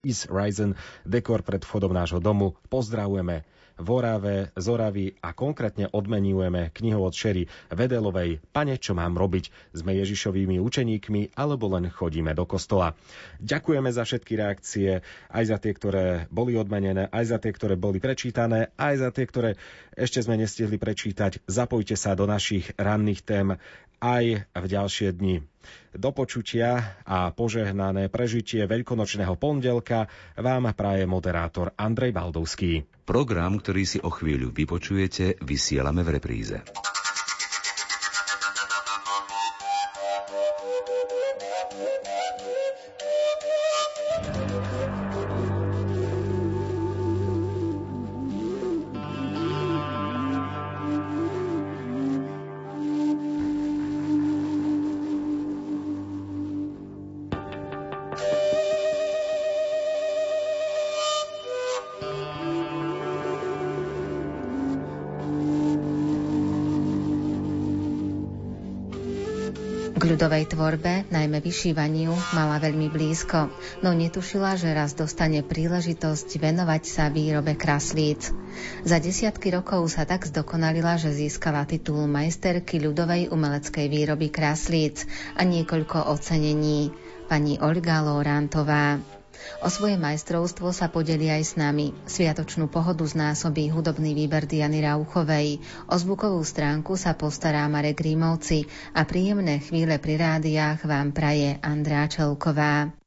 Is Ryzen, dekor pred vchodom nášho domu. Pozdravujeme v Orave, z a konkrétne odmenujeme knihou od Šery Vedelovej Pane, čo mám robiť? Sme Ježišovými učeníkmi alebo len chodíme do kostola. Ďakujeme za všetky reakcie, aj za tie, ktoré boli odmenené, aj za tie, ktoré boli prečítané, aj za tie, ktoré ešte sme nestihli prečítať. Zapojte sa do našich ranných tém aj v ďalšie dni. Do počutia a požehnané prežitie veľkonočného pondelka vám praje moderátor Andrej Baldovský. Program, ktorý si o chvíľu vypočujete, vysielame v repríze. Tvorbe, najmä vyšívaniu, mala veľmi blízko, no netušila, že raz dostane príležitosť venovať sa výrobe kraslíc. Za desiatky rokov sa tak zdokonalila, že získala titul majsterky ľudovej umeleckej výroby kraslíc a niekoľko ocenení. Pani Olga Lórantová. O svoje majstrovstvo sa podeli aj s nami. Sviatočnú pohodu znásobí hudobný výber Diany Rauchovej. O zvukovú stránku sa postará Marek Rímovci a príjemné chvíle pri rádiách vám praje Andrá Čelková.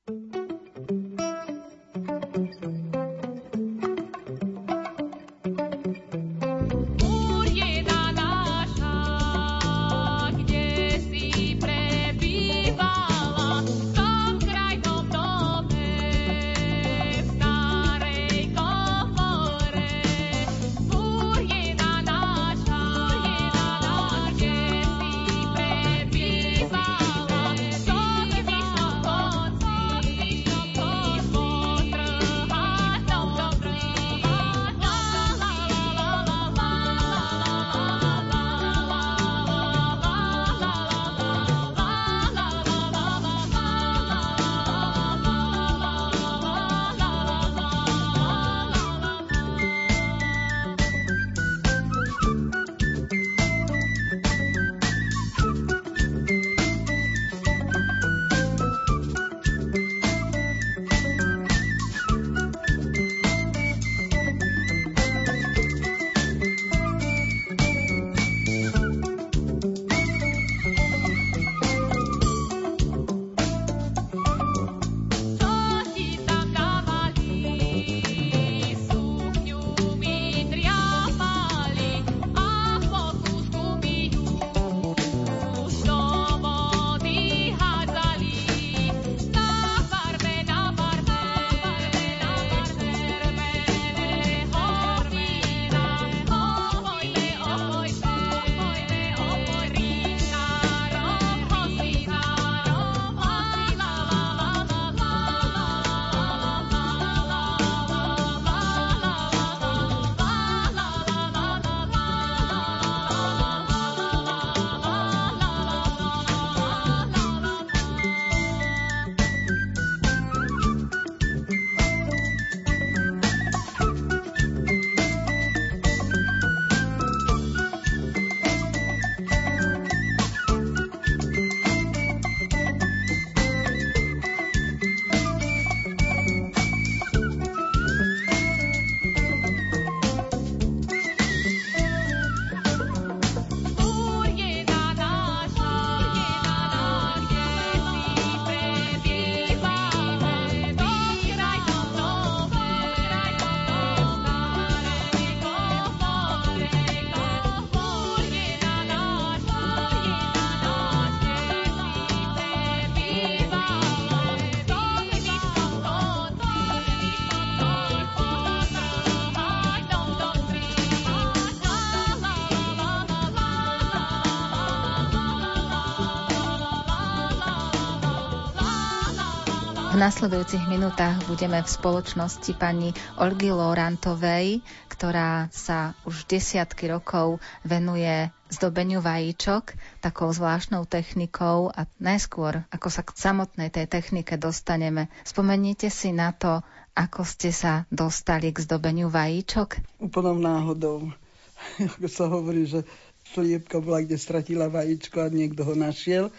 Nasledujúcich minútach budeme v spoločnosti pani Olgy Lorantovej, ktorá sa už desiatky rokov venuje zdobeniu vajíčok takou zvláštnou technikou a najskôr, ako sa k samotnej tej technike dostaneme, spomeniete si na to, Ako ste sa dostali k zdobeniu vajíčok? Úplnou náhodou. Ako sa hovorí, že sliepka bola, kde stratila vajíčko a niekto ho našiel.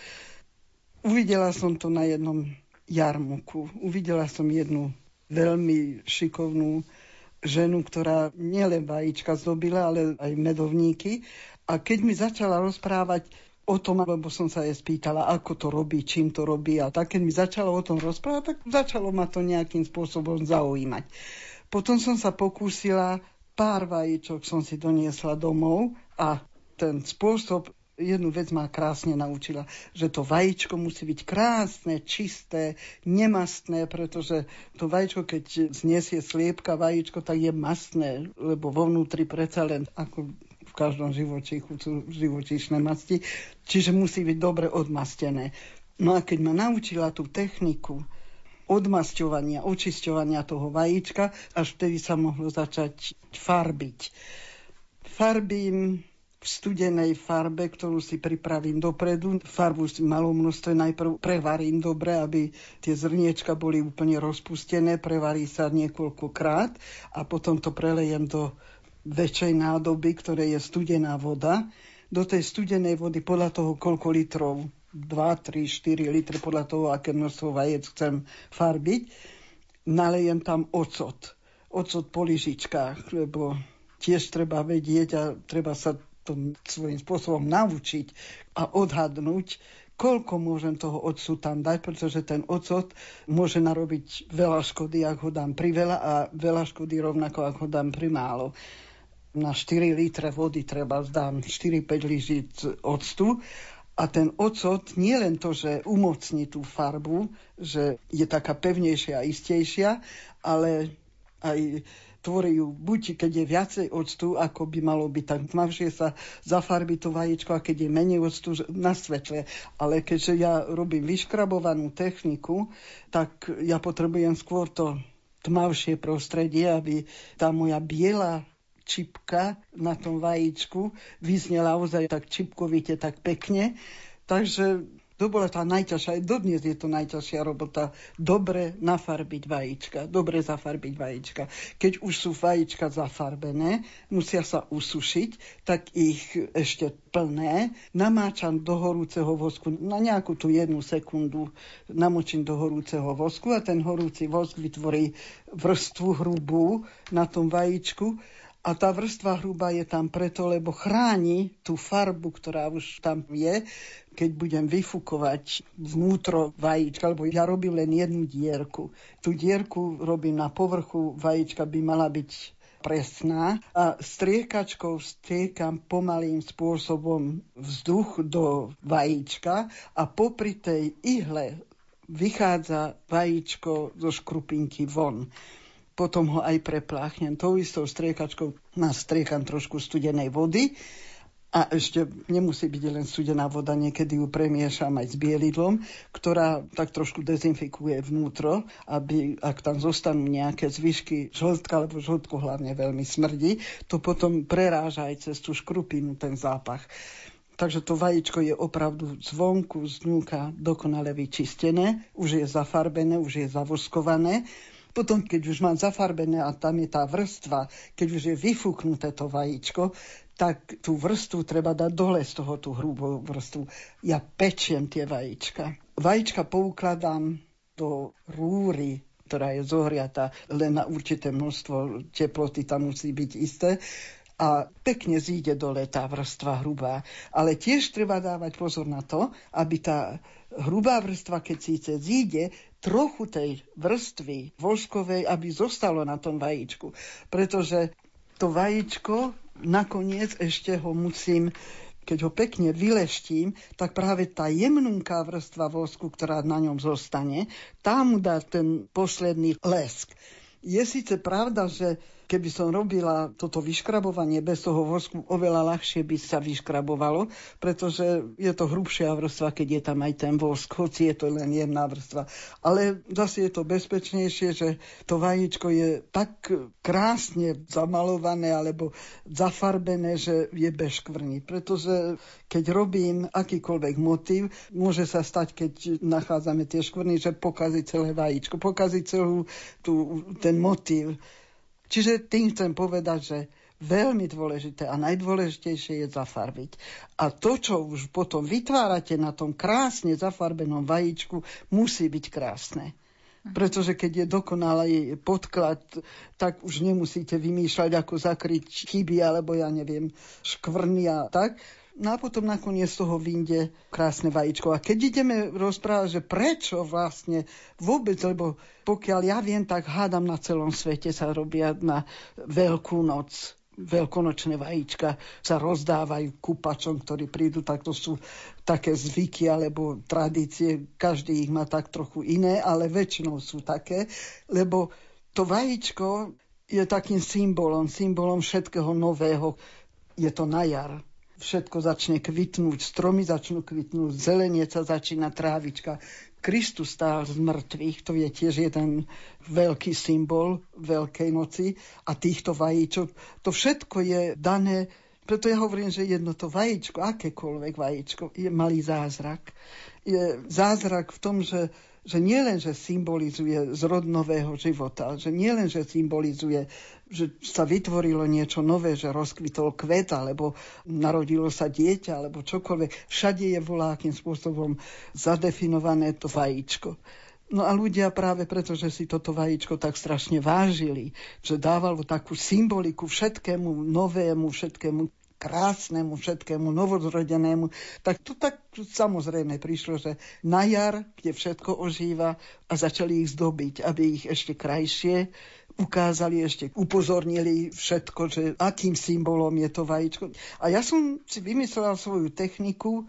Uvidela som to na jednom jarmuku. Uvidela som jednu veľmi šikovnú ženu, ktorá nielen vajíčka zdobila, ale aj medovníky. A keď mi začala rozprávať o tom, lebo som sa jej spýtala, ako to robí, čím to robí. A tak, keď mi začalo o tom rozprávať, tak začalo ma to nejakým spôsobom zaujímať. Potom som sa pokúsila, pár vajíčok som si doniesla domov a ten spôsob jednu vec ma krásne naučila, že to vajíčko musí byť krásne, čisté, nemastné, pretože to vajíčko, keď zniesie sliepka vajíčko, tak je mastné, lebo vo vnútri predsa len ako v každom živočíchu sú živočíšne masti, čiže musí byť dobre odmastené. No a keď ma naučila tú techniku odmasťovania, očisťovania toho vajíčka, až vtedy sa mohlo začať farbiť. Farbím v studenej farbe, ktorú si pripravím dopredu. Farbu v malom množstve najprv prevarím dobre, aby tie zrniečka boli úplne rozpustené, prevarí sa niekoľkokrát a potom to prelejem do väčšej nádoby, ktoré je studená voda. Do tej studenej vody podľa toho, koľko litrov, 2, 3, 4 litre, podľa toho, aké množstvo vajec chcem farbiť, nalejem tam ocot. Ocot po lyžičkách, lebo tiež treba vedieť a treba sa to svojím spôsobom naučiť a odhadnúť, koľko môžem toho octu tam dať, pretože ten ocot môže narobiť veľa škody, ak ho dám priveľa a veľa škody rovnako, ak ho dám primálo na 4 litre vody treba zdám 4-5 lyžic octu a ten ocot nie len to, že umocní tú farbu, že je taká pevnejšia a istejšia, ale aj tvorí ju buď keď je viacej octu, ako by malo byť, tak tmavšie sa zafarbí to vajíčko a keď je menej octu na svetle. Ale keďže ja robím vyškrabovanú techniku, tak ja potrebujem skôr to tmavšie prostredie, aby tá moja biela čipka na tom vajíčku vyznela ozaj tak čipkovite, tak pekne. Takže to bola tá najťažšia, aj dodnes je to najťažšia robota, dobre nafarbiť vajíčka, dobre zafarbiť vajíčka. Keď už sú vajíčka zafarbené, musia sa usušiť, tak ich ešte plné. Namáčam do horúceho vosku na nejakú tú jednu sekundu. Namočím do horúceho vosku a ten horúci vosk vytvorí vrstvu hrubú na tom vajíčku a tá vrstva hrubá je tam preto, lebo chráni tú farbu, ktorá už tam je, keď budem vyfukovať vnútro vajíčka, lebo ja robím len jednu dierku. Tú dierku robím na povrchu, vajíčka by mala byť presná a striekačkou striekam pomalým spôsobom vzduch do vajíčka a popri tej ihle vychádza vajíčko zo škrupinky von potom ho aj prepláchnem. Tou istou striekačkou nastriekam trošku studenej vody a ešte nemusí byť len studená voda, niekedy ju premiešam aj s bielidlom, ktorá tak trošku dezinfikuje vnútro, aby ak tam zostanú nejaké zvyšky žltka, lebo žltku hlavne veľmi smrdí, to potom preráža aj cez tú škrupinu ten zápach. Takže to vajíčko je opravdu zvonku, znúka dokonale vyčistené, už je zafarbené, už je zavoskované potom, keď už mám zafarbené a tam je tá vrstva, keď už je vyfúknuté to vajíčko, tak tú vrstvu treba dať dole z toho, tú hrubú vrstvu. Ja pečiem tie vajíčka. Vajíčka poukladám do rúry, ktorá je zohriata len na určité množstvo teploty, tam musí byť isté a pekne zíde dole tá vrstva hrubá. Ale tiež treba dávať pozor na to, aby tá hrubá vrstva, keď síce zíde, trochu tej vrstvy voskovej, aby zostalo na tom vajíčku. Pretože to vajíčko nakoniec ešte ho musím keď ho pekne vyleštím, tak práve tá jemnunká vrstva vosku, ktorá na ňom zostane, tá mu dá ten posledný lesk. Je síce pravda, že keby som robila toto vyškrabovanie bez toho vosku, oveľa ľahšie by sa vyškrabovalo, pretože je to hrubšia vrstva, keď je tam aj ten vosk, hoci je to len jemná vrstva. Ale zase je to bezpečnejšie, že to vajíčko je tak krásne zamalované alebo zafarbené, že je bez škvrny. Pretože keď robím akýkoľvek motív, môže sa stať, keď nachádzame tie škvrny, že pokazí celé vajíčko, pokazí celú tú, ten motív. Čiže tým chcem povedať, že veľmi dôležité a najdôležitejšie je zafarbiť. A to, čo už potom vytvárate na tom krásne zafarbenom vajíčku, musí byť krásne. Pretože keď je dokonalý podklad, tak už nemusíte vymýšľať, ako zakryť chyby, alebo ja neviem, škvrny a tak. No a potom nakoniec z toho vyjde krásne vajíčko. A keď ideme rozprávať, že prečo vlastne vôbec, lebo pokiaľ ja viem, tak hádam na celom svete sa robia na Veľkú noc veľkonočné vajíčka sa rozdávajú kúpačom, ktorí prídu, tak to sú také zvyky alebo tradície. Každý ich má tak trochu iné, ale väčšinou sú také, lebo to vajíčko je takým symbolom, symbolom všetkého nového. Je to na jar všetko začne kvitnúť, stromy začnú kvitnúť, zelenie sa začína trávička. Kristus stál z mŕtvych, to je tiež jeden veľký symbol Veľkej noci a týchto vajíčok. To všetko je dané, preto ja hovorím, že jedno to vajíčko, akékoľvek vajíčko, je malý zázrak. Je zázrak v tom, že že nielen, že symbolizuje zrod nového života, že nielen, že symbolizuje, že sa vytvorilo niečo nové, že rozkvitol kvet, alebo narodilo sa dieťa, alebo čokoľvek. Všade je volákým spôsobom zadefinované to vajíčko. No a ľudia práve preto, že si toto vajíčko tak strašne vážili, že dávalo takú symboliku všetkému novému, všetkému krásnemu, všetkému novozrodenému, tak to tak samozrejme prišlo, že na jar, kde všetko ožíva a začali ich zdobiť, aby ich ešte krajšie ukázali, ešte upozornili všetko, že akým symbolom je to vajíčko. A ja som si vymyslela svoju techniku,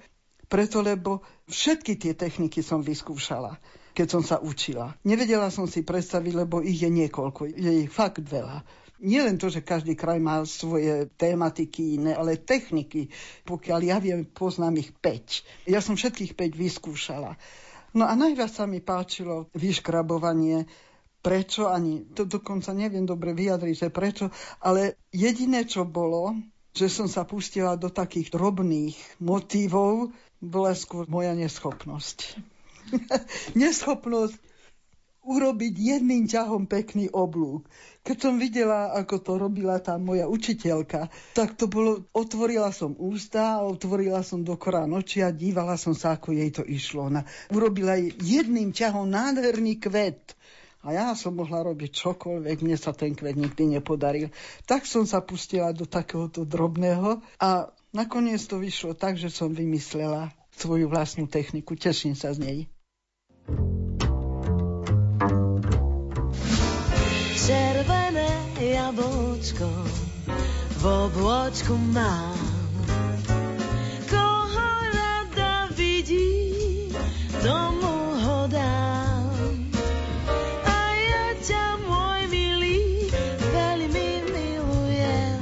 preto lebo všetky tie techniky som vyskúšala keď som sa učila. Nevedela som si predstaviť, lebo ich je niekoľko, je ich fakt veľa nie len to, že každý kraj má svoje tematiky iné, ale techniky. Pokiaľ ja viem, poznám ich 5. Ja som všetkých 5 vyskúšala. No a najviac sa mi páčilo vyškrabovanie prečo, ani to dokonca neviem dobre vyjadriť, že prečo, ale jediné, čo bolo, že som sa pustila do takých drobných motívov, bola skôr moja neschopnosť. neschopnosť urobiť jedným ťahom pekný oblúk. Keď som videla, ako to robila tá moja učiteľka, tak to bolo, otvorila som ústa, otvorila som do korán oči a dívala som sa, ako jej to išlo. Ona urobila jedným ťahom nádherný kvet. A ja som mohla robiť čokoľvek, mne sa ten kvet nikdy nepodaril. Tak som sa pustila do takéhoto drobného a nakoniec to vyšlo tak, že som vymyslela svoju vlastnú techniku. Teším sa z nej. Červené jablčko v obločku mám. Koho rada vidí, tomu ho dám. A ja ťa, môj milý, veľmi milujem.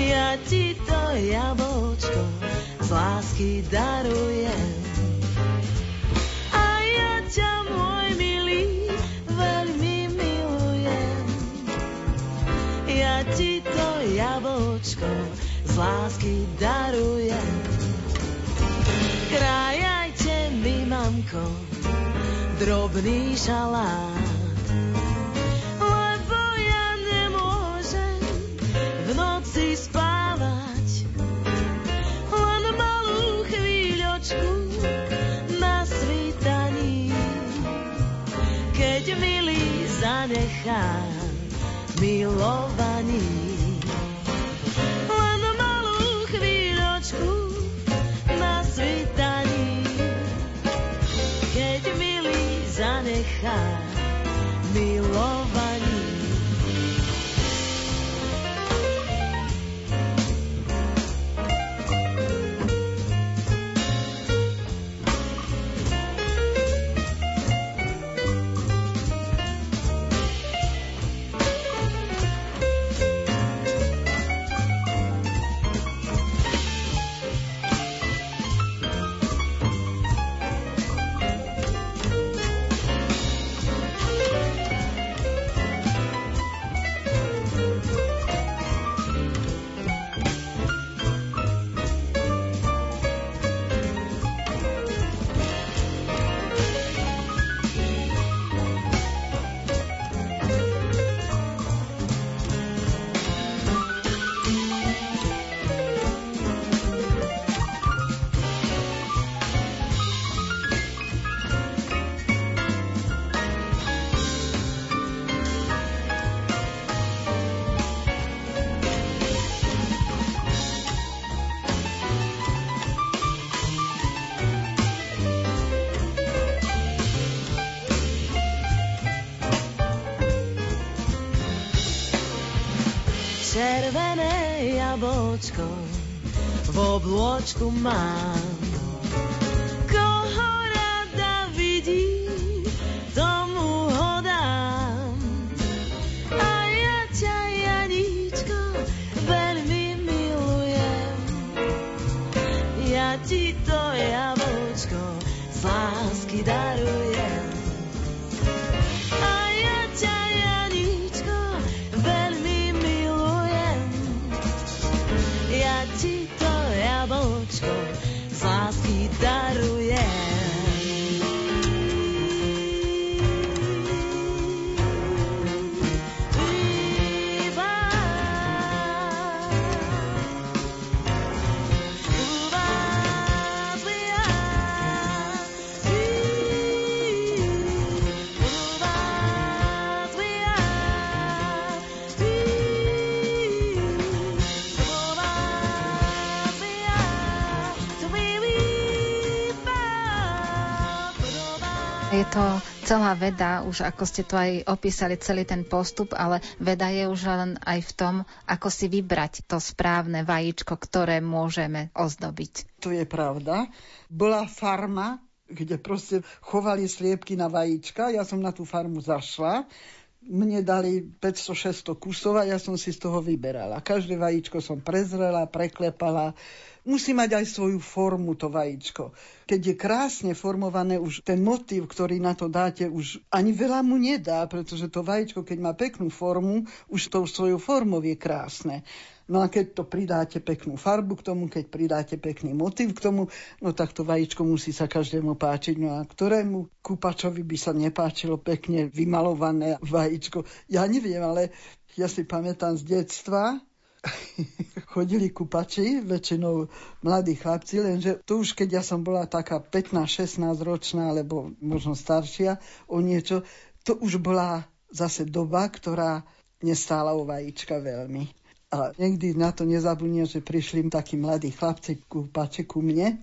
Ja ti to jablčko z lásky darujem. Lásky darujem. Krájajte mi, mamko, drobný šalát. Lebo ja nemôžem v noci spávať. Len malú chvíľočku na svítaní. Keď milý zanechá milovaný. Jablčko v oblôčku mám. Už ako ste to aj opísali, celý ten postup, ale veda je už len aj v tom, ako si vybrať to správne vajíčko, ktoré môžeme ozdobiť. To je pravda. Bola farma, kde proste chovali sliepky na vajíčka. Ja som na tú farmu zašla. Mne dali 500-600 kusov a ja som si z toho vyberala. Každé vajíčko som prezrela, preklepala. Musí mať aj svoju formu to vajíčko. Keď je krásne formované, už ten motív, ktorý na to dáte, už ani veľa mu nedá, pretože to vajíčko, keď má peknú formu, už tou svojou formou je krásne. No a keď to pridáte peknú farbu k tomu, keď pridáte pekný motív k tomu, no tak to vajíčko musí sa každému páčiť. No a ktorému kúpačovi by sa nepáčilo pekne vymalované vajíčko? Ja neviem, ale ja si pamätám z detstva, chodili kupači, väčšinou mladí chlapci, lenže to už keď ja som bola taká 15-16 ročná, alebo možno staršia o niečo, to už bola zase doba, ktorá nestála o vajíčka veľmi. A nikdy na to nezabudnem, že prišli takí mladí chlapci kúpači ku mne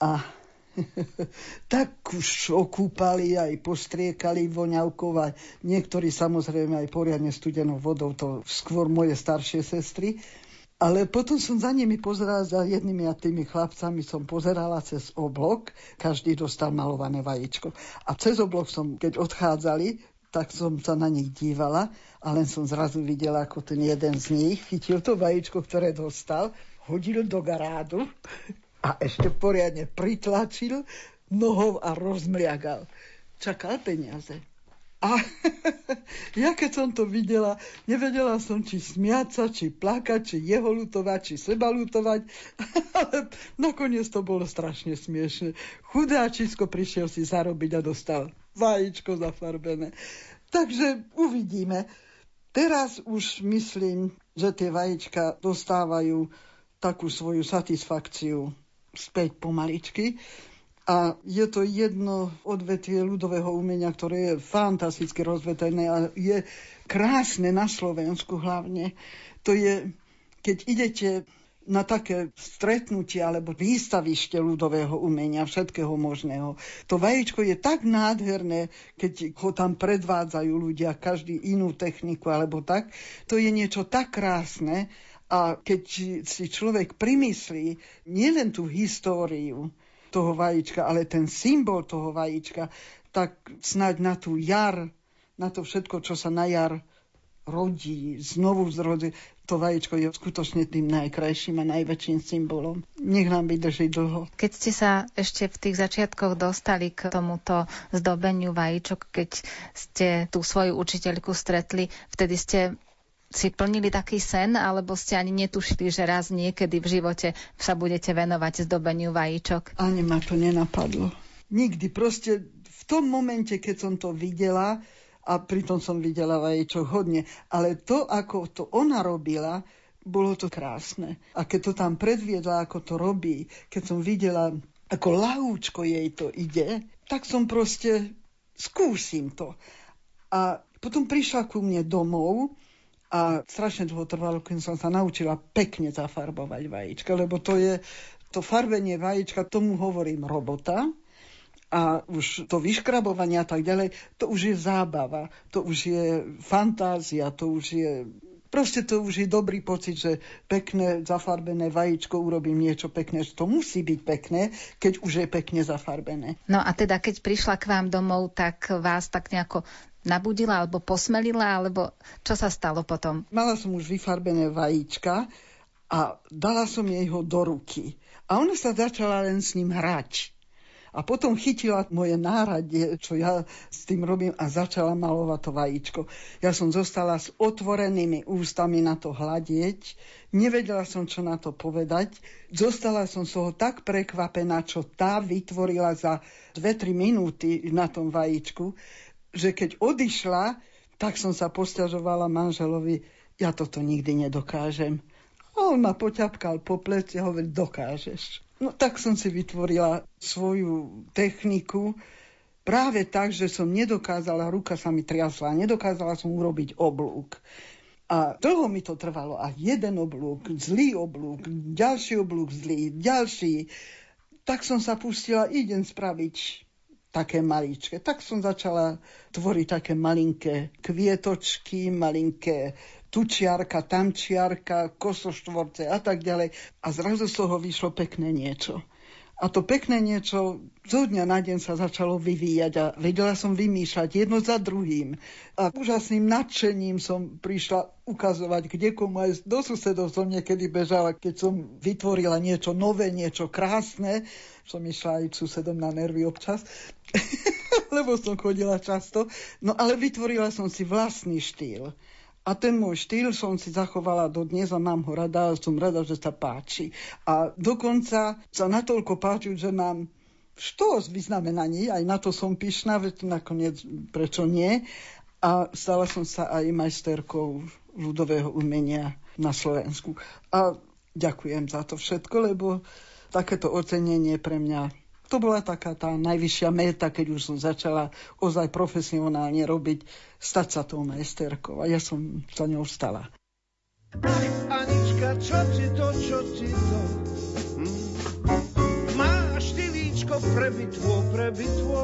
a tak už okúpali, aj postriekali voňavkou a niektorí samozrejme aj poriadne studenou vodou, to skôr moje staršie sestry. Ale potom som za nimi pozerala, za jednými a tými chlapcami som pozerala cez oblok, každý dostal malované vajíčko. A cez oblok som, keď odchádzali, tak som sa na nich dívala a len som zrazu videla, ako ten jeden z nich chytil to vajíčko, ktoré dostal, hodil do garádu a ešte poriadne pritlačil nohou a rozmliagal. Čakal peniaze. A ja keď som to videla, nevedela som, či smiať sa, či plakať, či jeho lutovať, či seba lutovať, ale nakoniec to bolo strašne smiešne. Chudáčisko prišiel si zarobiť a dostal vajíčko zafarbené. Takže uvidíme. Teraz už myslím, že tie vajíčka dostávajú takú svoju satisfakciu späť pomaličky. A je to jedno odvetvie ľudového umenia, ktoré je fantasticky rozvetené a je krásne na Slovensku hlavne. To je, keď idete na také stretnutie alebo výstavište ľudového umenia, všetkého možného. To vajíčko je tak nádherné, keď ho tam predvádzajú ľudia, každý inú techniku alebo tak. To je niečo tak krásne a keď si človek primyslí nielen tú históriu, toho vajíčka, ale ten symbol toho vajíčka, tak snáď na tú jar, na to všetko, čo sa na jar rodí, znovu zrodí, to vajíčko je skutočne tým najkrajším a najväčším symbolom. Nech nám vydrží dlho. Keď ste sa ešte v tých začiatkoch dostali k tomuto zdobeniu vajíčok, keď ste tú svoju učiteľku stretli, vtedy ste si plnili taký sen, alebo ste ani netušili, že raz niekedy v živote sa budete venovať zdobeniu vajíčok? Ani ma to nenapadlo. Nikdy. Proste v tom momente, keď som to videla, a pritom som videla vajíčok hodne, ale to, ako to ona robila, bolo to krásne. A keď to tam predviedla, ako to robí, keď som videla, ako lahúčko jej to ide, tak som proste skúsim to. A potom prišla ku mne domov a strašne dlho trvalo, kým som sa naučila pekne zafarbovať vajíčka, lebo to je to farbenie vajíčka, tomu hovorím robota, a už to vyškrabovanie a tak ďalej, to už je zábava, to už je fantázia, to už je Proste to už je dobrý pocit, že pekné zafarbené vajíčko urobím niečo pekné, že to musí byť pekné, keď už je pekne zafarbené. No a teda, keď prišla k vám domov, tak vás tak nejako nabudila alebo posmelila, alebo čo sa stalo potom? Mala som už vyfarbené vajíčka a dala som jej ho do ruky. A ona sa začala len s ním hrať. A potom chytila moje náradie, čo ja s tým robím a začala malovať to vajíčko. Ja som zostala s otvorenými ústami na to hľadieť, nevedela som, čo na to povedať. Zostala som z toho tak prekvapená, čo tá vytvorila za 2-3 minúty na tom vajíčku, že keď odišla, tak som sa posťažovala manželovi, ja toto nikdy nedokážem. A on ma poťapkal po pleci a hovorí, dokážeš. No tak som si vytvorila svoju techniku práve tak, že som nedokázala, ruka sa mi triasla, nedokázala som urobiť oblúk. A dlho mi to trvalo. A jeden oblúk, zlý oblúk, ďalší oblúk zlý, ďalší. Tak som sa pustila, idem spraviť také maličké. Tak som začala tvoriť také malinké kvietočky, malinké tučiarka, tamčiarka, kosoštvorce a tak ďalej. A zrazu z toho vyšlo pekné niečo. A to pekné niečo zo dňa na deň sa začalo vyvíjať a vedela som vymýšľať jedno za druhým. A úžasným nadšením som prišla ukazovať, kde komu aj do susedov som niekedy bežala, keď som vytvorila niečo nové, niečo krásne. Som išla aj susedom na nervy občas, lebo som chodila často. No ale vytvorila som si vlastný štýl. A ten môj štýl som si zachovala do dnes a mám ho rada a som rada, že sa páči. A dokonca sa natoľko páči, že mám štos vyznamenaní, aj na to som pyšná, veď nakoniec prečo nie. A stala som sa aj majsterkou ľudového umenia na Slovensku. A ďakujem za to všetko, lebo takéto ocenenie pre mňa to bola taká tá najvyššia meta, keď už som začala ozaj profesionálne robiť, stať sa tou majsterkou. A ja som sa ňou stala. Anička, čo ti to, čo ti to? Hm? Máš ty líčko prebitvo, prebitvo.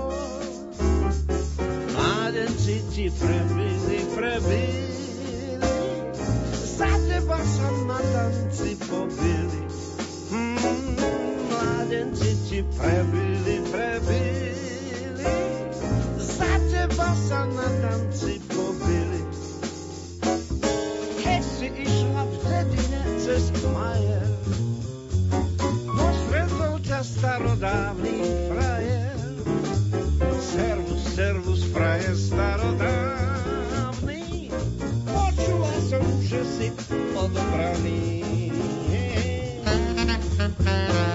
Mládenci ti prebili, prebili. Za teba sa na tanci pobili. Hmm mladenci ti prebili, prebili. Za teba sa na tanci pobili. Keď si išla v dedine cez majer, postretol ťa starodávny frajer. Servus, servus, frajer starodávny, počula som, že si odobraný. bitvo,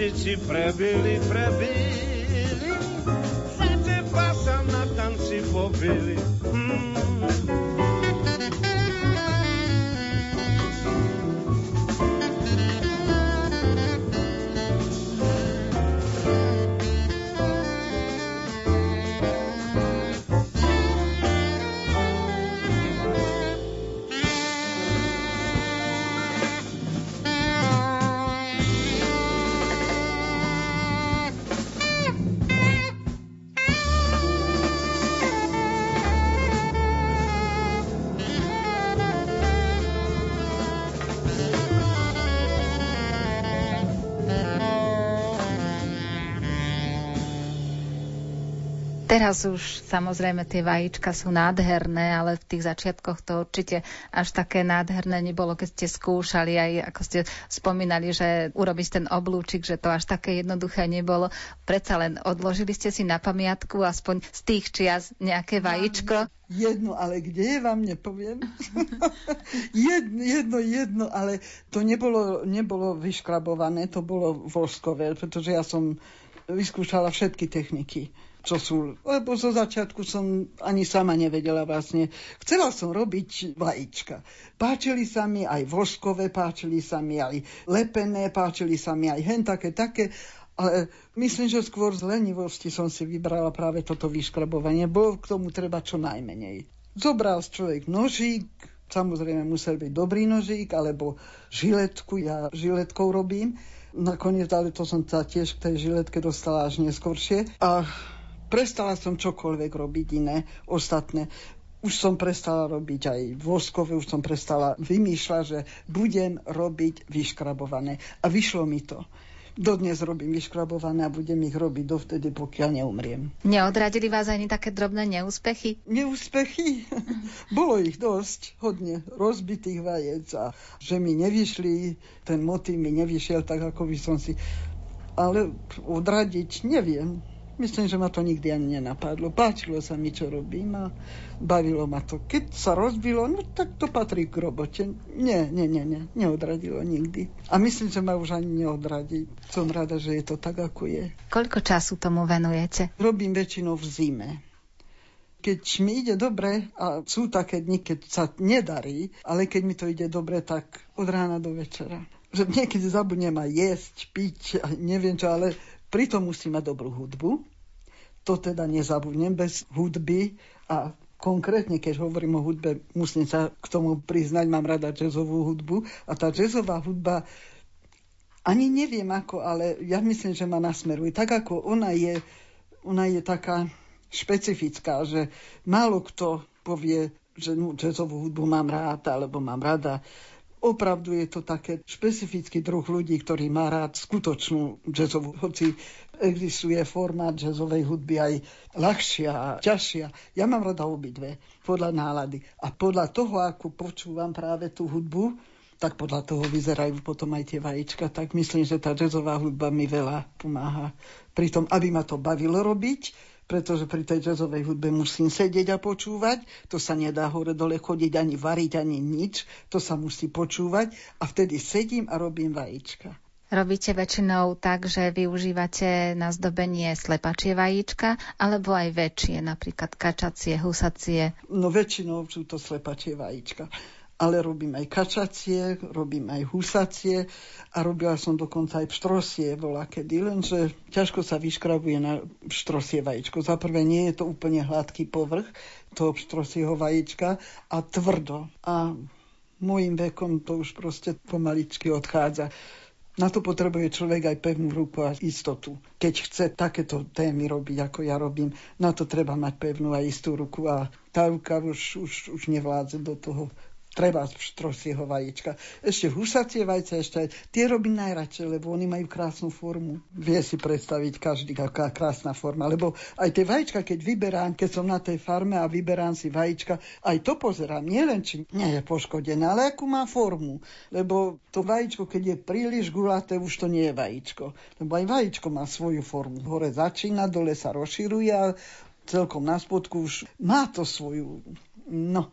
prebili, prebili, Teraz už samozrejme tie vajíčka sú nádherné, ale v tých začiatkoch to určite až také nádherné nebolo, keď ste skúšali aj, ako ste spomínali, že urobiť ten oblúčik, že to až také jednoduché nebolo. Predsa len odložili ste si na pamiatku aspoň z tých čias nejaké vajíčko. Jedno, ale kde je vám nepoviem. jedno, jedno, jedno, ale to nebolo, nebolo vyškrabované, to bolo voskové, pretože ja som vyskúšala všetky techniky čo sú, lebo zo začiatku som ani sama nevedela vlastne. Chcela som robiť vajíčka. Páčili sa mi aj voskové, páčili sa mi aj lepené, páčili sa mi aj hen také, také, ale myslím, že skôr z lenivosti som si vybrala práve toto vyškrabovanie. Bolo k tomu treba čo najmenej. Zobral človek nožík, samozrejme musel byť dobrý nožík, alebo žiletku, ja žiletkou robím. Nakoniec, ale to som sa tiež k tej žiletke dostala až neskôršie. A prestala som čokoľvek robiť iné, ostatné. Už som prestala robiť aj voskové, už som prestala vymýšľať, že budem robiť vyškrabované. A vyšlo mi to. Dodnes robím vyškrabované a budem ich robiť dovtedy, pokiaľ neumriem. Neodradili vás ani také drobné neúspechy? Neúspechy? Bolo ich dosť, hodne rozbitých vajec a že mi nevyšli, ten motív mi nevyšiel tak, ako by som si... Ale odradiť neviem. Myslím, že ma to nikdy ani nenapadlo. Páčilo sa mi, čo robím a bavilo ma to. Keď sa rozbilo, no tak to patrí k robote. Nie, nie, nie, nie. Neodradilo nikdy. A myslím, že ma už ani neodradí. Som rada, že je to tak, ako je. Koľko času tomu venujete? Robím väčšinou v zime keď mi ide dobre, a sú také dni, keď sa nedarí, ale keď mi to ide dobre, tak od rána do večera. Že niekedy zabudnem aj jesť, piť, neviem čo, ale pritom musí mať dobrú hudbu to teda nezabudnem, bez hudby a konkrétne, keď hovorím o hudbe, musím sa k tomu priznať, mám rada jazzovú hudbu a tá jazzová hudba ani neviem ako, ale ja myslím, že ma nasmeruje. Tak ako ona je, ona je taká špecifická, že málo kto povie, že no, jazzovú hudbu mám rád, alebo mám rada Opravdu je to také špecifický druh ľudí, ktorý má rád skutočnú jazzovú, hoci existuje forma jazzovej hudby aj ľahšia a ťažšia. Ja mám rada obidve, podľa nálady. A podľa toho, ako počúvam práve tú hudbu, tak podľa toho vyzerajú potom aj tie vajíčka. Tak myslím, že tá jazzová hudba mi veľa pomáha. Pritom, aby ma to bavilo robiť, pretože pri tej jazzovej hudbe musím sedieť a počúvať, to sa nedá hore dole chodiť ani variť, ani nič, to sa musí počúvať a vtedy sedím a robím vajíčka. Robíte väčšinou tak, že využívate na zdobenie slepačie vajíčka, alebo aj väčšie, napríklad kačacie, husacie? No väčšinou sú to slepačie vajíčka ale robím aj kačacie, robím aj husacie a robila som dokonca aj pštrosie bola kedy, lenže ťažko sa vyškrabuje na pštrosie vajíčko. Za prvé nie je to úplne hladký povrch toho pštrosieho vajíčka a tvrdo. A môjim vekom to už proste pomaličky odchádza. Na to potrebuje človek aj pevnú ruku a istotu. Keď chce takéto témy robiť, ako ja robím, na to treba mať pevnú a istú ruku a tá ruka už, už, už nevládze do toho treba štrosieho vajíčka. Ešte husacie vajce, ešte aj tie robím najradšej, lebo oni majú krásnu formu. Vie si predstaviť každý, aká krásna forma. Lebo aj tie vajíčka, keď vyberám, keď som na tej farme a vyberám si vajíčka, aj to pozerám. Nie len, či nie je poškodené, ale akú má formu. Lebo to vajíčko, keď je príliš gulaté, už to nie je vajíčko. Lebo aj vajíčko má svoju formu. Hore začína, dole sa rozširuje a celkom na spodku už má to svoju... No,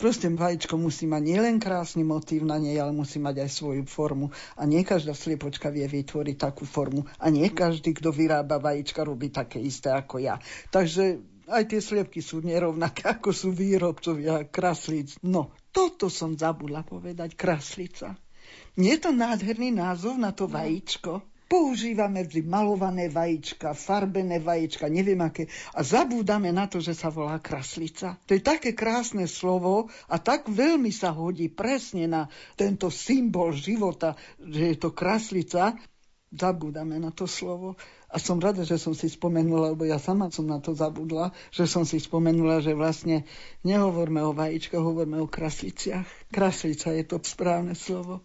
Proste vajíčko musí mať nielen krásny motív na nej, ale musí mať aj svoju formu. A nie každá sliepočka vie vytvoriť takú formu. A nie každý, kto vyrába vajíčka, robí také isté ako ja. Takže aj tie sliepky sú nerovnaké, ako sú výrobcovia kraslíc. No, toto som zabudla povedať, kraslica. Nie je to nádherný názov na to vajíčko? Používame vždy malované vajíčka, farbené vajíčka, neviem aké. A zabúdame na to, že sa volá kraslica. To je také krásne slovo a tak veľmi sa hodí presne na tento symbol života, že je to kraslica. Zabúdame na to slovo. A som rada, že som si spomenula, lebo ja sama som na to zabudla, že som si spomenula, že vlastne nehovorme o vajíčkach, hovoríme o krasliciach. Kraslica je to správne slovo.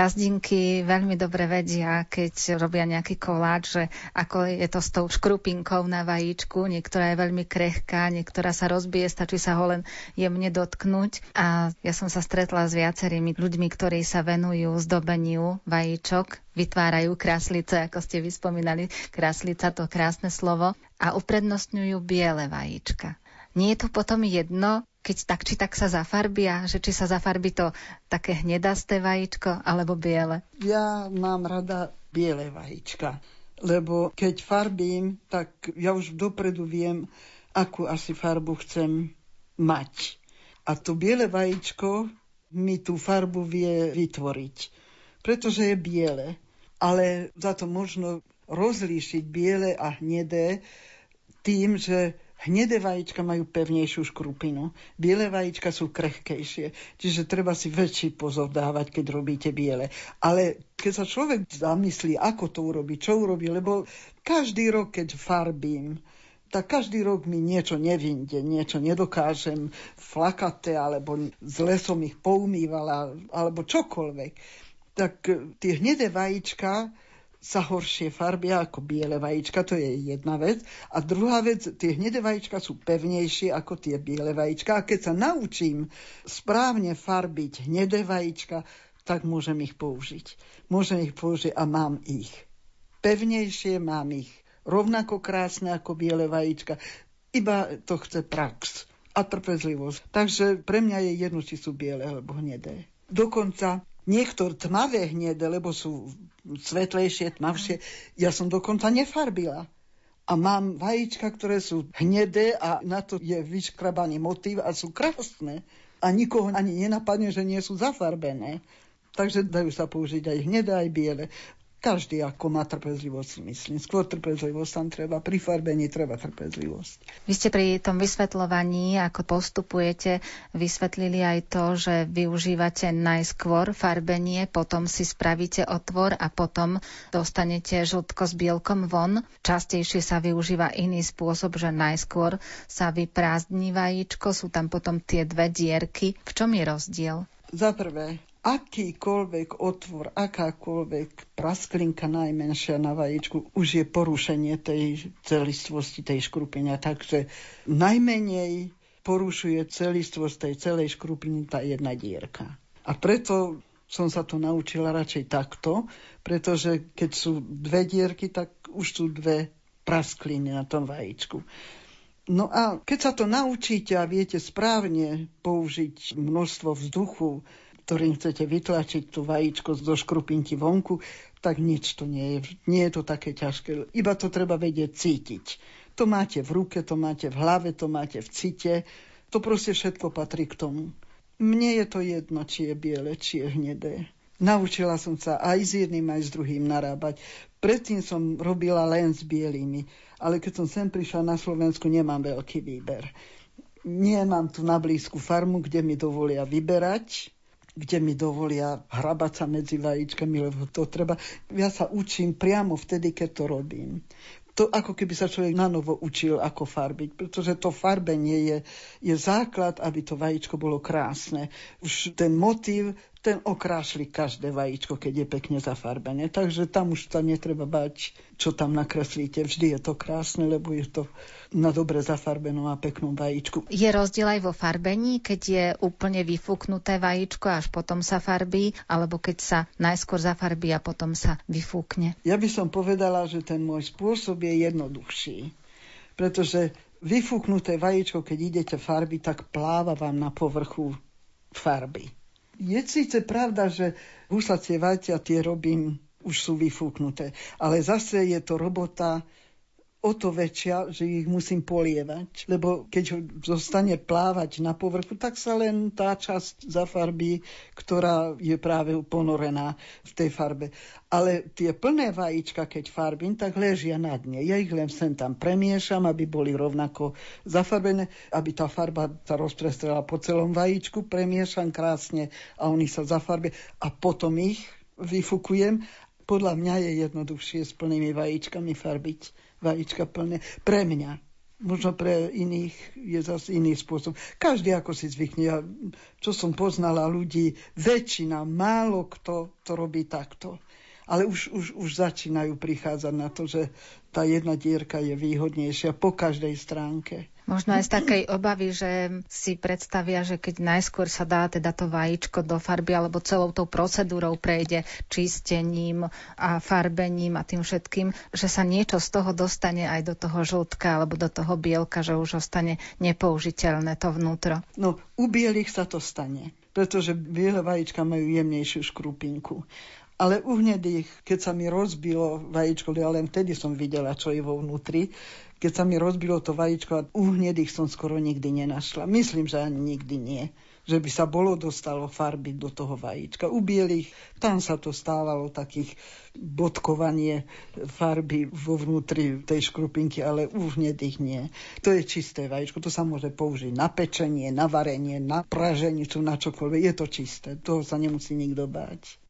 Gazdinky veľmi dobre vedia, keď robia nejaký koláč, že ako je to s tou škrupinkou na vajíčku. Niektorá je veľmi krehká, niektorá sa rozbije, stačí sa ho len jemne dotknúť. A ja som sa stretla s viacerými ľuďmi, ktorí sa venujú zdobeniu vajíčok, vytvárajú kráslice, ako ste vyspomínali, kráslica, to krásne slovo, a uprednostňujú biele vajíčka. Nie je to potom jedno, keď tak či tak sa zafarbia, že či sa zafarbí to také hnedasté vajíčko alebo biele? Ja mám rada biele vajíčka, lebo keď farbím, tak ja už dopredu viem, akú asi farbu chcem mať. A to biele vajíčko mi tú farbu vie vytvoriť, pretože je biele. Ale za to možno rozlíšiť biele a hnedé tým, že Hnedé vajíčka majú pevnejšiu škrupinu, biele vajíčka sú krehkejšie, čiže treba si väčší pozor dávať, keď robíte biele. Ale keď sa človek zamyslí, ako to urobí, čo urobí, lebo každý rok, keď farbím, tak každý rok mi niečo nevinde, niečo nedokážem, flakaté, alebo zle som ich poumývala, alebo čokoľvek. Tak tie hnedé vajíčka sa horšie farbia ako biele vajíčka, to je jedna vec. A druhá vec, tie hnedé vajíčka sú pevnejšie ako tie biele vajíčka. A keď sa naučím správne farbiť hnedé vajíčka, tak môžem ich použiť. Môžem ich použiť a mám ich. Pevnejšie mám ich. Rovnako krásne ako biele vajíčka. Iba to chce prax a trpezlivosť. Takže pre mňa je jedno, či sú biele alebo hnedé. Dokonca niektoré tmavé hnedé, lebo sú svetlejšie, tmavšie. Ja som dokonca nefarbila. A mám vajíčka, ktoré sú hnedé a na to je vyškrabaný motív a sú krásne. A nikoho ani nenapadne, že nie sú zafarbené. Takže dajú sa použiť aj hnedé, aj biele. Každý ako má trpezlivosť, myslím. Skôr trpezlivosť tam treba, pri farbení treba trpezlivosť. Vy ste pri tom vysvetľovaní, ako postupujete, vysvetlili aj to, že využívate najskôr farbenie, potom si spravíte otvor a potom dostanete žltko s bielkom von. Častejšie sa využíva iný spôsob, že najskôr sa vyprázdni vajíčko, sú tam potom tie dve dierky. V čom je rozdiel? Za prvé, akýkoľvek otvor, akákoľvek prasklinka najmenšia na vajíčku už je porušenie tej celistvosti tej škrupiny. Takže najmenej porušuje celistvosť tej celej škrupiny tá jedna dierka. A preto som sa to naučila radšej takto, pretože keď sú dve dierky, tak už sú dve praskliny na tom vajíčku. No a keď sa to naučíte a viete správne použiť množstvo vzduchu, ktorým chcete vytlačiť tú vajíčko zo škrupinky vonku, tak nič to nie je. Nie je to také ťažké. Iba to treba vedieť cítiť. To máte v ruke, to máte v hlave, to máte v cite. To proste všetko patrí k tomu. Mne je to jedno, či je biele, či je hnedé. Naučila som sa aj s jedným, aj s druhým narábať. Predtým som robila len s bielými, ale keď som sem prišla na Slovensku, nemám veľký výber. Nemám tu na blízku farmu, kde mi dovolia vyberať kde mi dovolia hrabať sa medzi vajíčkami, lebo to treba. Ja sa učím priamo vtedy, keď to robím. To ako keby sa človek na novo učil, ako farbiť, pretože to farbenie je, je základ, aby to vajíčko bolo krásne. Už ten motív ten okrášli každé vajíčko, keď je pekne zafarbené. Takže tam už sa netreba bať, čo tam nakreslíte. Vždy je to krásne, lebo je to na dobre zafarbenom a peknom vajíčku. Je rozdiel aj vo farbení, keď je úplne vyfúknuté vajíčko, až potom sa farbí, alebo keď sa najskôr zafarbí a potom sa vyfúkne? Ja by som povedala, že ten môj spôsob je jednoduchší. Pretože vyfúknuté vajíčko, keď idete farby, tak pláva vám na povrchu farby je síce pravda, že huslacie vajcia tie robím, už sú vyfúknuté, ale zase je to robota o to väčšia, že ich musím polievať. Lebo keď zostane plávať na povrchu, tak sa len tá časť zafarbí, ktorá je práve ponorená v tej farbe. Ale tie plné vajíčka, keď farbím, tak ležia na dne. Ja ich len sem tam premiešam, aby boli rovnako zafarbené, aby tá farba sa rozprestrela po celom vajíčku, premiešam krásne a oni sa zafarbia a potom ich vyfukujem. Podľa mňa je jednoduchšie s plnými vajíčkami farbiť vajíčka plné. Pre mňa. Možno pre iných je zase iný spôsob. Každý ako si zvykne. Ja, čo som poznala ľudí, väčšina, málo kto to robí takto. Ale už, už, už začínajú prichádzať na to, že tá jedna dierka je výhodnejšia po každej stránke. Možno aj z takej obavy, že si predstavia, že keď najskôr sa dá teda to vajíčko do farby alebo celou tou procedúrou prejde čistením a farbením a tým všetkým, že sa niečo z toho dostane aj do toho žltka alebo do toho bielka, že už ostane nepoužiteľné to vnútro. No, u bielých sa to stane, pretože biele vajíčka majú jemnejšiu škrupinku. Ale u hnedých, keď sa mi rozbilo vajíčko, ja len vtedy som videla, čo je vo vnútri, keď sa mi rozbilo to vajíčko a u hnedých som skoro nikdy nenašla. Myslím, že ani nikdy nie že by sa bolo dostalo farby do toho vajíčka. U bielých tam sa to stávalo takých bodkovanie farby vo vnútri tej škrupinky, ale u hnedých nie. To je čisté vajíčko, to sa môže použiť na pečenie, na varenie, na praženicu, na čokoľvek. Je to čisté, toho sa nemusí nikto báť.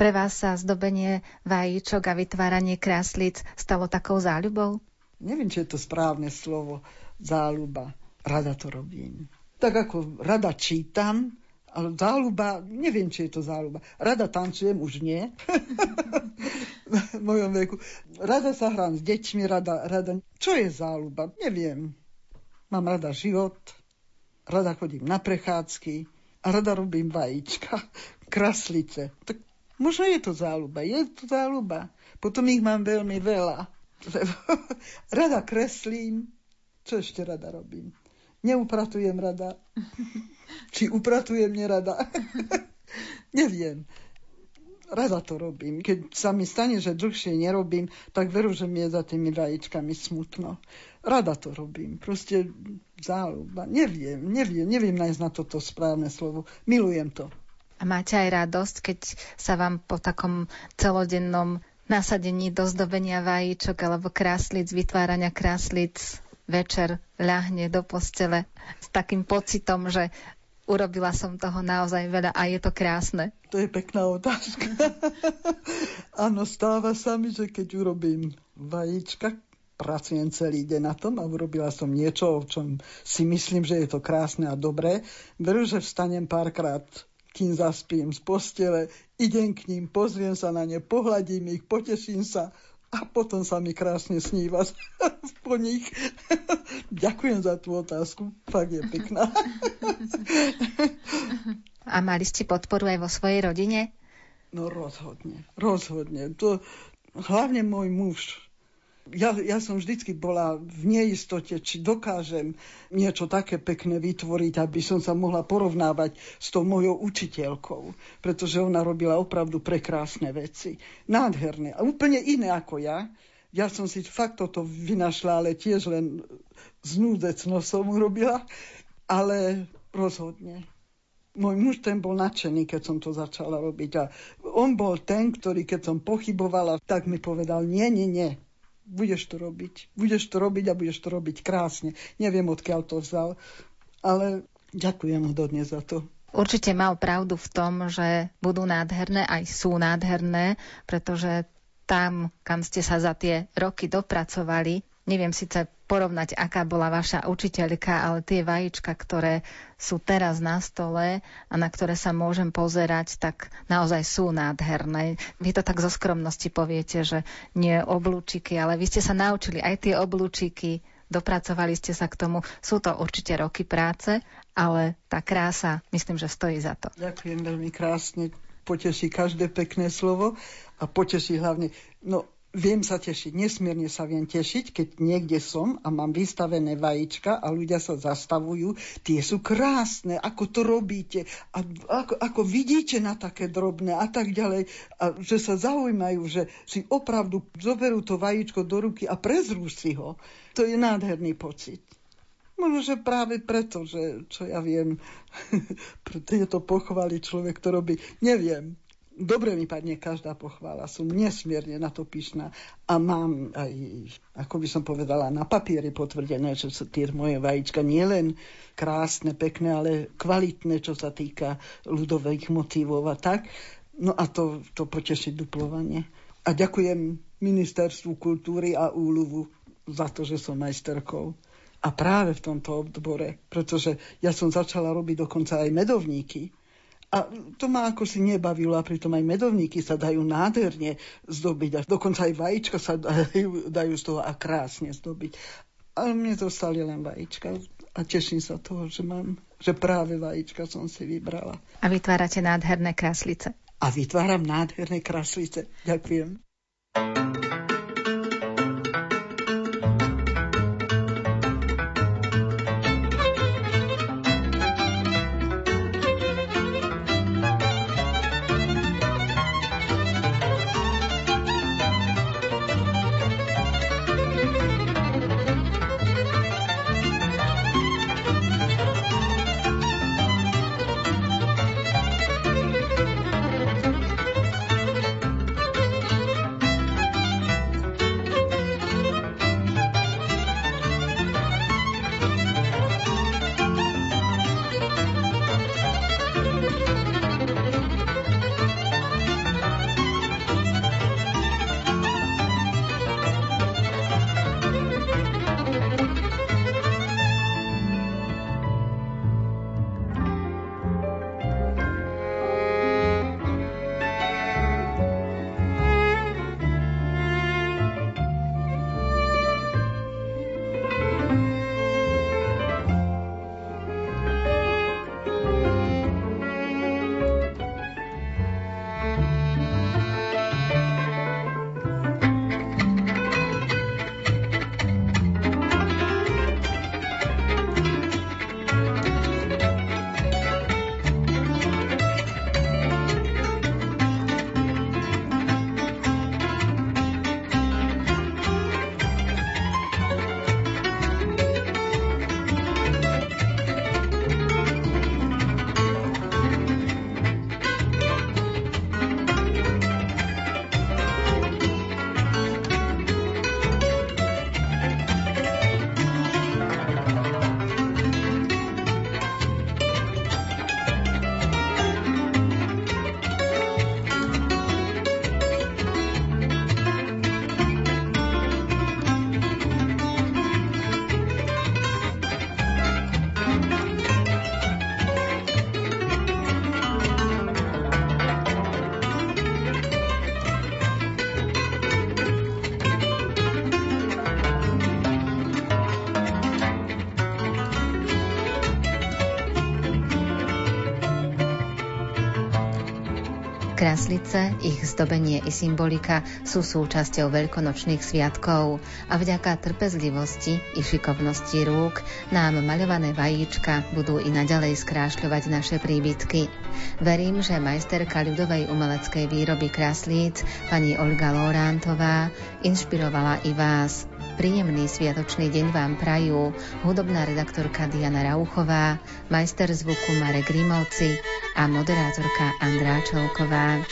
Pre vás sa zdobenie vajíčok a vytváranie kráslic stalo takou záľubou? Neviem, či je to správne slovo záľuba. Rada to robím. Tak ako rada čítam, ale záľuba, neviem, či je to záľuba. Rada tancujem, už nie. v mojom veku. Rada sa hrám s deťmi, rada, rada... Čo je záľuba? Neviem. Mám rada život, rada chodím na prechádzky a rada robím vajíčka, kraslice. Tak možno je to záľuba, je to záľuba. Potom ich mám veľmi veľa. rada kreslím, čo ešte rada robím? Neupratujem rada. Či upratujem nerada. Neviem. Rada to robím. Keď sa mi stane, že dlhšie nerobím, tak veru, že mi je za tými vajíčkami smutno. Rada to robím. Proste záľuba. Neviem, neviem, neviem nájsť na toto správne slovo. Milujem to. A máte aj radosť, keď sa vám po takom celodennom nasadení do zdobenia vajíčok alebo kráslic, vytvárania kráslic večer ľahne do postele s takým pocitom, že urobila som toho naozaj veľa a je to krásne. To je pekná otázka. Áno, stáva sa mi, že keď urobím vajíčka, pracujem celý deň na tom a urobila som niečo, o čom si myslím, že je to krásne a dobré. Veru, že vstanem párkrát kým zaspím z postele, idem k ním, pozriem sa na ne, pohľadím ich, poteším sa a potom sa mi krásne sníva po nich. Ďakujem za tú otázku, fakt je pekná. a mali ste podporu aj vo svojej rodine? No rozhodne, rozhodne. To, hlavne môj muž ja, ja som vždycky bola v neistote, či dokážem niečo také pekné vytvoriť, aby som sa mohla porovnávať s tou mojou učiteľkou, pretože ona robila opravdu prekrásne veci. Nádherné a úplne iné ako ja. Ja som si fakt toto vynašla, ale tiež len znúdecno som urobila, ale rozhodne. Môj muž ten bol nadšený, keď som to začala robiť. A on bol ten, ktorý keď som pochybovala, tak mi povedal, nie, nie, nie, budeš to robiť. Budeš to robiť a budeš to robiť krásne. Neviem, odkiaľ to vzal, ale ďakujem mu dodnes za to. Určite mal pravdu v tom, že budú nádherné, aj sú nádherné, pretože tam, kam ste sa za tie roky dopracovali, neviem síce porovnať, aká bola vaša učiteľka, ale tie vajíčka, ktoré sú teraz na stole a na ktoré sa môžem pozerať, tak naozaj sú nádherné. Vy to tak zo skromnosti poviete, že nie oblúčiky, ale vy ste sa naučili aj tie oblúčiky, dopracovali ste sa k tomu. Sú to určite roky práce, ale tá krása, myslím, že stojí za to. Ďakujem veľmi krásne. Poteší každé pekné slovo a poteší hlavne, no Viem sa tešiť, nesmierne sa viem tešiť, keď niekde som a mám vystavené vajíčka a ľudia sa zastavujú. Tie sú krásne, ako to robíte a ako, ako vidíte na také drobné a tak ďalej. A že sa zaujímajú, že si opravdu zoberú to vajíčko do ruky a prezrú si ho. To je nádherný pocit. Možno, že práve preto, že čo ja viem, preto je to pochváli človek, to robí, neviem dobre mi padne každá pochvála. Som nesmierne na to pyšná a mám aj, ako by som povedala, na papieri potvrdené, že sú tie moje vajíčka nielen krásne, pekné, ale kvalitné, čo sa týka ľudových motívov a tak. No a to, to poteší duplovanie. A ďakujem Ministerstvu kultúry a úluvu za to, že som majsterkou. A práve v tomto odbore, pretože ja som začala robiť dokonca aj medovníky a to ma ako si nebavilo a pritom aj medovníky sa dajú nádherne zdobiť a dokonca aj vajíčka sa dajú, dajú z toho a krásne zdobiť. Ale mne zostali len vajíčka a teším sa toho, že mám, že práve vajíčka som si vybrala. A vytvárate nádherné kráslice. A vytváram nádherné kráslice. Ďakujem. Kraslice, ich zdobenie i symbolika sú súčasťou veľkonočných sviatkov a vďaka trpezlivosti i šikovnosti rúk nám maľované vajíčka budú i naďalej skrášľovať naše príbytky. Verím, že majsterka ľudovej umeleckej výroby kraslíc, pani Olga Lorántová, inšpirovala i vás. Príjemný sviatočný deň vám prajú hudobná redaktorka Diana Rauchová, majster zvuku Marek Grimovci a moderátorka Andrá Čelková.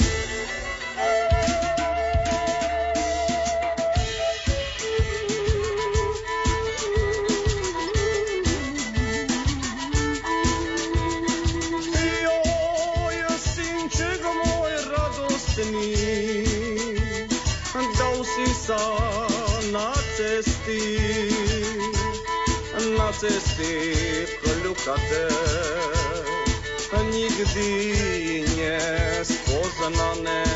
Cesty kľukaté, nikdy nespoznané.